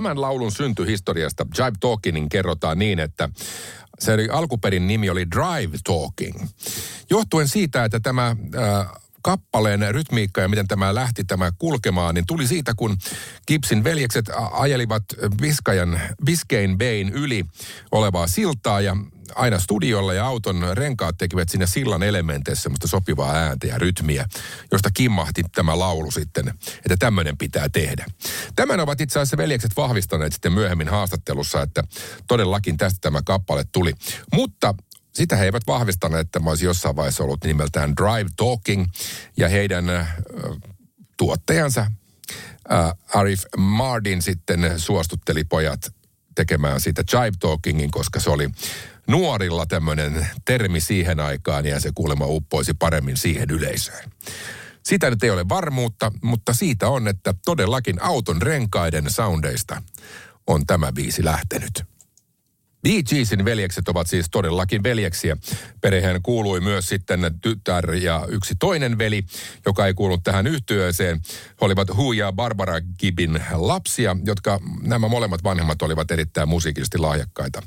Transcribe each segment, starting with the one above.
Tämän laulun syntyhistoriasta Jive Talkingin kerrotaan niin, että se alkuperin nimi oli Drive Talking. Johtuen siitä, että tämä äh, kappaleen rytmiikka ja miten tämä lähti tämä kulkemaan, niin tuli siitä, kun Gibson veljekset ajelivat Biskajan, Biscayne Bayn yli olevaa siltaa ja aina studiolla ja auton renkaat tekivät sinne sillan elementeissä semmoista sopivaa ääntä ja rytmiä, josta kimmahti tämä laulu sitten, että tämmöinen pitää tehdä. Tämän ovat itse asiassa veljekset vahvistaneet sitten myöhemmin haastattelussa, että todellakin tästä tämä kappale tuli. Mutta sitä he eivät vahvistaneet, että mä olisin jossain vaiheessa ollut nimeltään Drive Talking, ja heidän äh, tuottajansa äh, Arif Mardin sitten suostutteli pojat tekemään siitä Jive Talkingin, koska se oli nuorilla tämmöinen termi siihen aikaan ja se kuulemma uppoisi paremmin siihen yleisöön. Sitä nyt ei ole varmuutta, mutta siitä on, että todellakin auton renkaiden soundeista on tämä biisi lähtenyt. Bee Geesin veljekset ovat siis todellakin veljeksiä. Perheen kuului myös sitten tytär ja yksi toinen veli, joka ei kuulunut tähän yhtyöeseen. He olivat Hu ja Barbara Gibbin lapsia, jotka nämä molemmat vanhemmat olivat erittäin musiikillisesti lahjakkaita.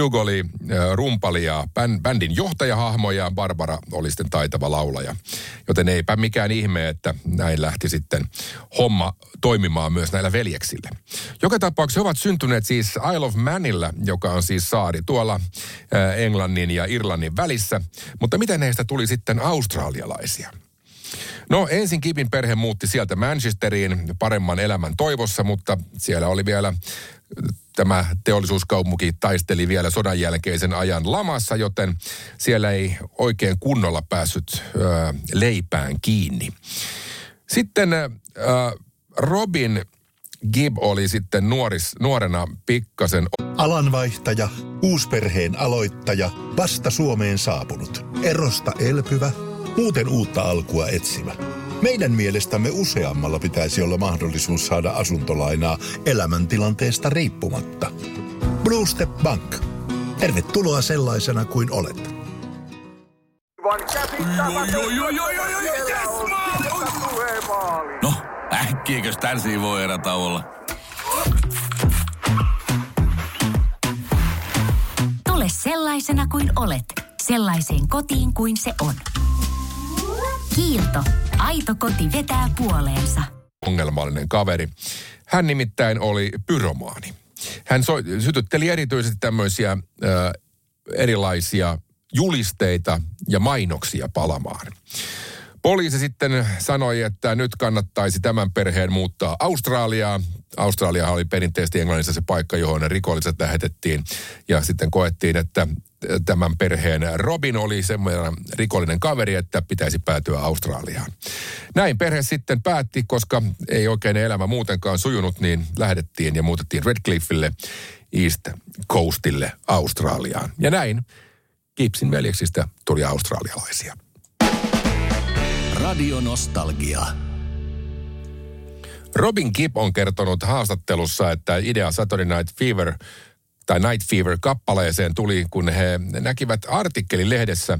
Hugo oli äh, rumpali ja bändin johtajahahmo ja Barbara oli sitten taitava laulaja. Joten eipä mikään ihme, että näin lähti sitten homma toimimaan myös näillä veljeksillä. Joka tapauksessa he ovat syntyneet siis Isle of Manilla, joka on siis saari tuolla äh, Englannin ja Irlannin välissä. Mutta miten heistä tuli sitten australialaisia? No ensin Kipin perhe muutti sieltä Manchesteriin paremman elämän toivossa, mutta siellä oli vielä tämä teollisuuskaupunki taisteli vielä sodan jälkeisen ajan lamassa, joten siellä ei oikein kunnolla päässyt ö, leipään kiinni. Sitten ö, Robin Gibb oli sitten nuoris, nuorena pikkasen... Alanvaihtaja, uusperheen aloittaja, vasta Suomeen saapunut, erosta elpyvä, muuten uutta alkua etsimä. Meidän mielestämme useammalla pitäisi olla mahdollisuus saada asuntolainaa elämäntilanteesta riippumatta. Blue Step Bank. Tervetuloa sellaisena kuin olet. No, äkkiäkös tän voi erä olla? Tule sellaisena kuin olet, sellaiseen kotiin kuin se on. Kiilto. Aito koti vetää puoleensa. Ongelmallinen kaveri. Hän nimittäin oli pyromaani. Hän so, sytytteli erityisesti tämmöisiä äh, erilaisia julisteita ja mainoksia palamaan. Poliisi sitten sanoi, että nyt kannattaisi tämän perheen muuttaa Australiaa. Australia oli perinteisesti Englannissa se paikka, johon ne rikolliset lähetettiin. Ja sitten koettiin, että tämän perheen Robin oli semmoinen rikollinen kaveri, että pitäisi päätyä Australiaan. Näin perhe sitten päätti, koska ei oikein elämä muutenkaan sujunut, niin lähdettiin ja muutettiin Redcliffille East Coastille Australiaan. Ja näin Gibson veljeksistä tuli australialaisia. Radio Nostalgia. Robin Gibb on kertonut haastattelussa, että idea Saturday Night Fever tai Night Fever-kappaleeseen tuli, kun he näkivät artikkelin lehdessä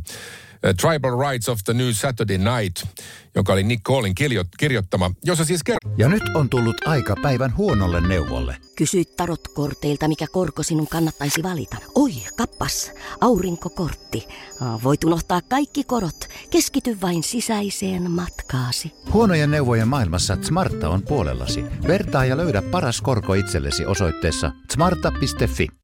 Tribal Rights of the New Saturday Night, joka oli Nick Callin kirjoittama, jossa siis ker- Ja nyt on tullut aika päivän huonolle neuvolle. Kysy tarotkorteilta, mikä korko sinun kannattaisi valita. Oi, kappas, aurinkokortti. Voit unohtaa kaikki korot. Keskity vain sisäiseen matkaasi. Huonojen neuvojen maailmassa Smarta on puolellasi. Vertaa ja löydä paras korko itsellesi osoitteessa smarta.fi.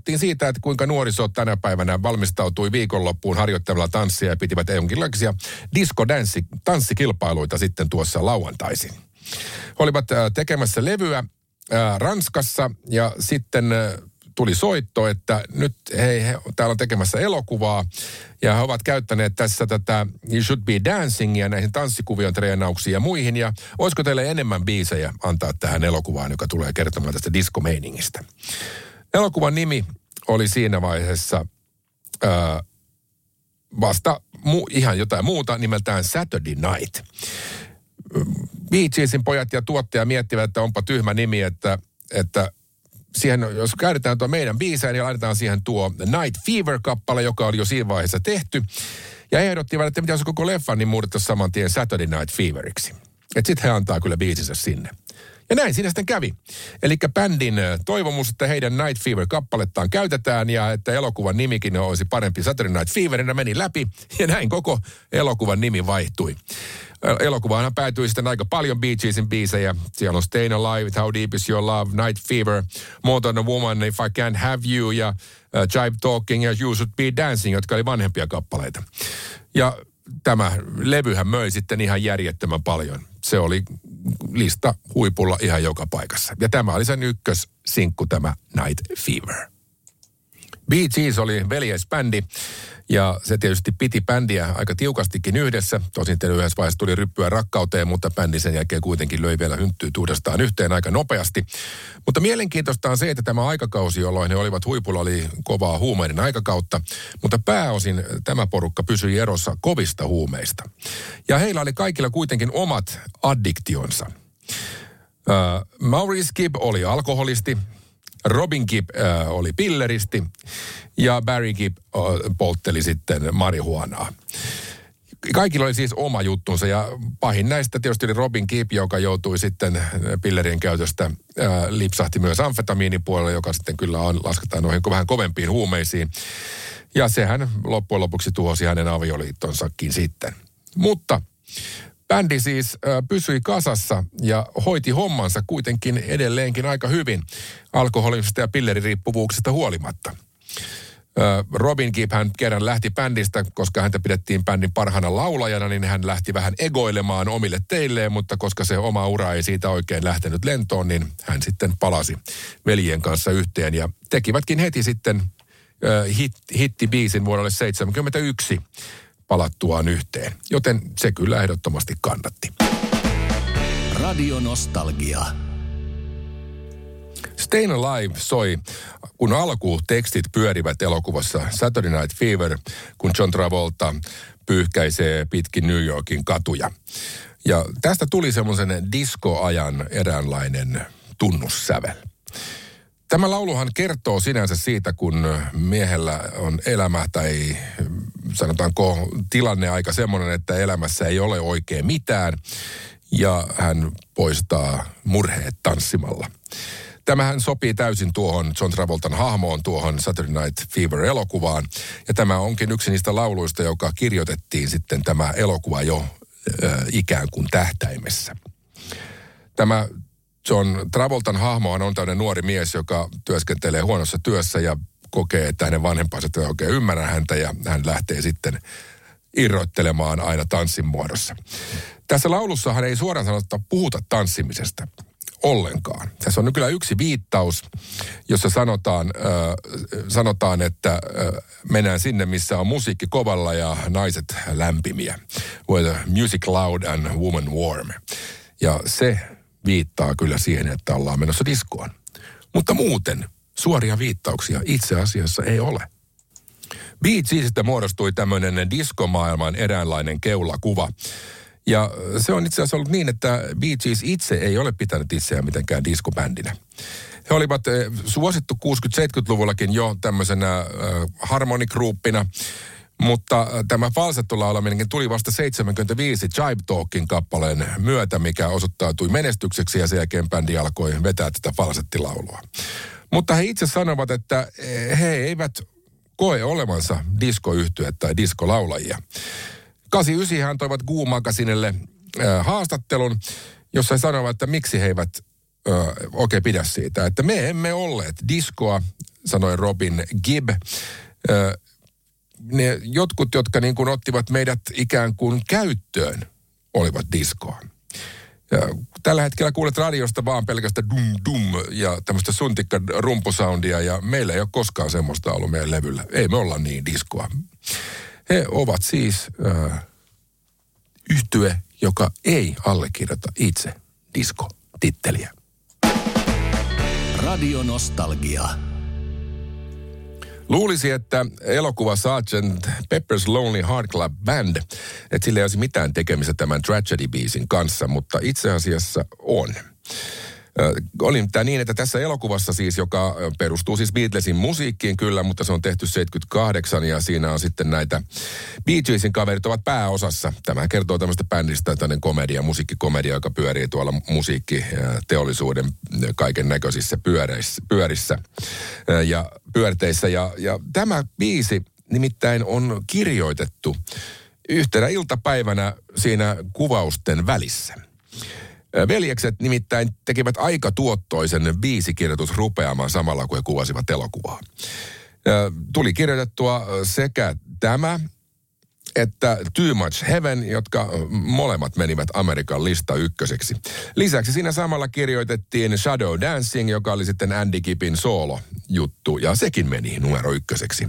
kerrottiin siitä, että kuinka nuoriso tänä päivänä valmistautui viikonloppuun harjoittamalla tanssia ja pitivät jonkinlaisia disco-danssi, tanssikilpailuita sitten tuossa lauantaisin. He olivat äh, tekemässä levyä äh, Ranskassa ja sitten äh, tuli soitto, että nyt hei, he täällä on tekemässä elokuvaa ja he ovat käyttäneet tässä tätä You Should Be Dancingia näihin tanssikuvion treenauksiin ja muihin ja olisiko teille enemmän biisejä antaa tähän elokuvaan, joka tulee kertomaan tästä diskomeiningistä. Elokuvan nimi oli siinä vaiheessa ää, vasta mu, ihan jotain muuta nimeltään Saturday Night. Bee Geesin pojat ja tuottaja miettivät, että onpa tyhmä nimi, että, että siihen, jos käytetään tuo meidän biisejä, niin laitetaan siihen tuo Night Fever-kappale, joka oli jo siinä vaiheessa tehty. Ja ehdottivat, että mitä jos koko leffan, niin muutettaisiin saman tien Saturday Night Feveriksi. Että sitten he antaa kyllä biisinsä sinne. Ja näin siinä sitten kävi. Eli bändin toivomus, että heidän Night Fever-kappalettaan käytetään ja että elokuvan nimikin olisi parempi Saturday Night Feverina meni läpi. Ja näin koko elokuvan nimi vaihtui. Elokuvaanhan päätyi sitten aika paljon Bee Geesin biisejä. Siellä on Stayin' Alive, How Deep Is Your Love, Night Fever, More Than a Woman, If I Can't Have You ja uh, Jive Talking ja You Should Be Dancing, jotka oli vanhempia kappaleita. Ja tämä levyhän möi sitten ihan järjettömän paljon. Se oli lista huipulla ihan joka paikassa. Ja tämä oli sen ykkössinkku, tämä Night Fever. Bee Gees oli veljesbändi ja se tietysti piti bändiä aika tiukastikin yhdessä. Tosin yhdessä vaiheessa tuli ryppyä rakkauteen, mutta bändi sen jälkeen kuitenkin löi vielä hynttyyt uudestaan yhteen aika nopeasti. Mutta mielenkiintoista on se, että tämä aikakausi, jolloin he olivat huipulla, oli kovaa huumeiden aikakautta. Mutta pääosin tämä porukka pysyi erossa kovista huumeista. Ja heillä oli kaikilla kuitenkin omat addiktionsa. Uh, Maurice Gibb oli alkoholisti, Robin Gibb äh, oli pilleristi ja Barry Gibb äh, poltteli sitten marihuanaa. Kaikilla oli siis oma juttunsa ja pahin näistä tietysti oli Robin Gibb, joka joutui sitten pillerien käytöstä äh, lipsahti myös amfetamiinipuolelle, joka sitten kyllä on, lasketaan noihin vähän kovempiin huumeisiin. Ja sehän loppujen lopuksi tuhosi hänen avioliittonsakin sitten. Mutta Bändi siis pysyi kasassa ja hoiti hommansa kuitenkin edelleenkin aika hyvin alkoholisista ja pilleririippuvuuksista huolimatta. Robin Gibb hän kerran lähti bändistä, koska häntä pidettiin bändin parhaana laulajana, niin hän lähti vähän egoilemaan omille teilleen, mutta koska se oma ura ei siitä oikein lähtenyt lentoon, niin hän sitten palasi veljen kanssa yhteen ja tekivätkin heti sitten ö, hit, hittibiisin vuodelle 1971 palattuaan yhteen. Joten se kyllä ehdottomasti kannatti. Radio Nostalgia. Stayin' Alive soi, kun alkutekstit pyörivät elokuvassa Saturday Night Fever, kun John Travolta pyyhkäisee pitkin New Yorkin katuja. Ja tästä tuli semmoisen diskoajan eräänlainen tunnussävel. Tämä lauluhan kertoo sinänsä siitä, kun miehellä on elämä tai sanotaanko tilanne aika semmoinen, että elämässä ei ole oikein mitään ja hän poistaa murheet tanssimalla. Tämähän sopii täysin tuohon John Travoltan hahmoon, tuohon Saturday Night Fever-elokuvaan. Ja tämä onkin yksi niistä lauluista, joka kirjoitettiin sitten tämä elokuva jo äh, ikään kuin tähtäimessä. Tämä John Travoltan hahmohan on tämmöinen nuori mies, joka työskentelee huonossa työssä ja kokee, että hänen vanhempansa ei oikein ymmärrä häntä ja hän lähtee sitten irroittelemaan aina tanssin muodossa. Tässä laulussahan ei suoraan sanotta puhuta tanssimisesta ollenkaan. Tässä on kyllä yksi viittaus, jossa sanotaan, äh, sanotaan että äh, mennään sinne, missä on musiikki kovalla ja naiset lämpimiä. Where the music loud and woman warm. Ja se viittaa kyllä siihen, että ollaan menossa diskoon. Mutta muuten suoria viittauksia itse asiassa ei ole. Beat Geesistä muodostui tämmöinen diskomaailman eräänlainen keulakuva. Ja se on itse asiassa ollut niin, että Bee Gees itse ei ole pitänyt itseään mitenkään diskobändinä. He olivat eh, suosittu 60-70-luvullakin jo tämmöisenä äh, harmonikruuppina, mutta tämä falsettolaulaminen tuli vasta 75 Jive Talkin kappaleen myötä, mikä osoittautui menestykseksi ja sen jälkeen bändi alkoi vetää tätä falsettilaulua. Mutta he itse sanovat, että he eivät koe olevansa diskoyhtyöt tai diskolaulajia. 89 hän toivat Goo Magasinelle äh, haastattelun, jossa he sanovat, että miksi he eivät äh, oikein pidä siitä. Että me emme olleet diskoa, sanoi Robin Gibb. Ö, ne jotkut, jotka niin kuin ottivat meidät ikään kuin käyttöön, olivat diskoa. Ja tällä hetkellä kuulet radiosta vaan pelkästään dum dum ja tämmöistä suntikka rumpusoundia ja meillä ei ole koskaan semmoista ollut meidän levyllä. Ei me olla niin diskoa. He ovat siis äh, yhtye, joka ei allekirjoita itse disko-titteliä. Radio Nostalgia. Luulisi, että elokuva Sgt. Pepper's Lonely Heart Club Band, että sillä ei olisi mitään tekemistä tämän Tragedy-biisin kanssa, mutta itse asiassa on. Oli tämä niin, että tässä elokuvassa siis, joka perustuu siis Beatlesin musiikkiin kyllä, mutta se on tehty 78 ja siinä on sitten näitä Bee Geesin kaverit ovat pääosassa. Tämä kertoo tämmöistä bändistä, tämmöinen komedia, musiikkikomedia, joka pyörii tuolla musiikkiteollisuuden kaiken näköisissä pyörissä, pyörissä ja pyörteissä. Ja, ja tämä biisi nimittäin on kirjoitettu yhtenä iltapäivänä siinä kuvausten välissä. Veljekset nimittäin tekivät aika tuottoisen biisikirjoitusrupeaman samalla kuin he kuvasivat elokuvaa. Tuli kirjoitettua sekä tämä että Too Much Heaven, jotka molemmat menivät Amerikan lista ykköseksi. Lisäksi siinä samalla kirjoitettiin Shadow Dancing, joka oli sitten Andy Kippin soolo juttu, ja sekin meni numero ykköseksi.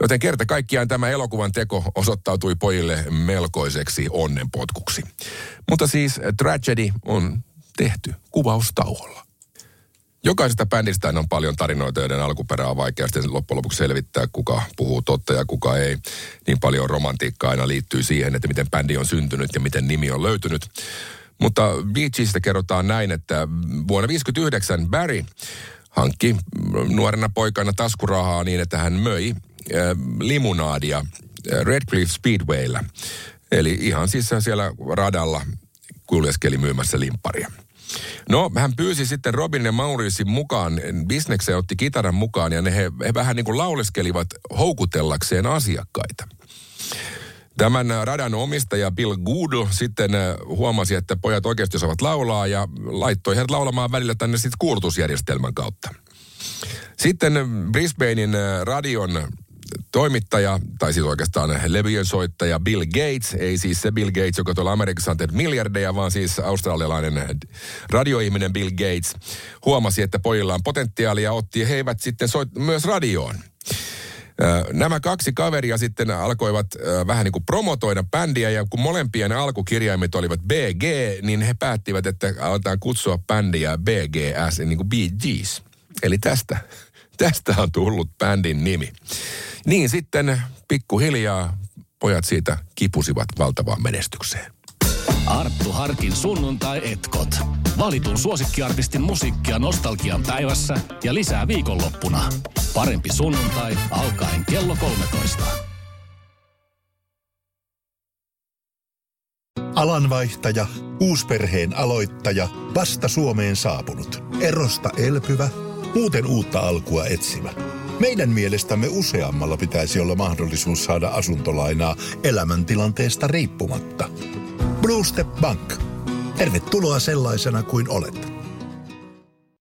Joten kerta kaikkiaan tämä elokuvan teko osoittautui pojille melkoiseksi onnenpotkuksi. Mutta siis Tragedy on tehty kuvaustauolla. Jokaisesta bändistä on paljon tarinoita, joiden alkuperä on vaikea sitten loppujen lopuksi selvittää, kuka puhuu totta ja kuka ei. Niin paljon romantiikkaa aina liittyy siihen, että miten bändi on syntynyt ja miten nimi on löytynyt. Mutta Geesistä kerrotaan näin, että vuonna 1959 Barry hankki nuorena poikana taskurahaa niin, että hän möi äh, limunaadia äh, Redcliffe Speedwayllä. Eli ihan siis siellä radalla kuljeskeli myymässä limpparia. No, hän pyysi sitten Robin ja Maurisin mukaan, bisnekseen otti kitaran mukaan ja ne he, he vähän niin kuin lauleskelivat houkutellakseen asiakkaita. Tämän radan omistaja Bill Goodle sitten äh, huomasi, että pojat oikeasti osaavat laulaa ja laittoi heidät laulamaan välillä tänne sitten kuulutusjärjestelmän kautta. Sitten Brisbanein äh, radion toimittaja, tai siis oikeastaan levyjen soittaja Bill Gates, ei siis se Bill Gates, joka tuolla Amerikassa on tehnyt miljardeja, vaan siis australialainen radioihminen Bill Gates, huomasi, että pojilla on potentiaalia otti heivät sitten soit- myös radioon. Nämä kaksi kaveria sitten alkoivat vähän niin kuin promotoida bändiä ja kun molempien alkukirjaimet olivat BG, niin he päättivät, että aletaan kutsua bändiä BGS, niin kuin Gees. Eli tästä, tästä on tullut bändin nimi. Niin sitten pikkuhiljaa pojat siitä kipusivat valtavaan menestykseen. Arttu Harkin sunnuntai-etkot. Valitun suosikkiartistin musiikkia nostalgian päivässä ja lisää viikonloppuna. Parempi sunnuntai alkaen kello 13. Alanvaihtaja, uusperheen aloittaja, vasta Suomeen saapunut, erosta elpyvä, muuten uutta alkua etsimä. Meidän mielestämme useammalla pitäisi olla mahdollisuus saada asuntolainaa elämäntilanteesta riippumatta. Blue Step Bank. Tervetuloa sellaisena kuin olet.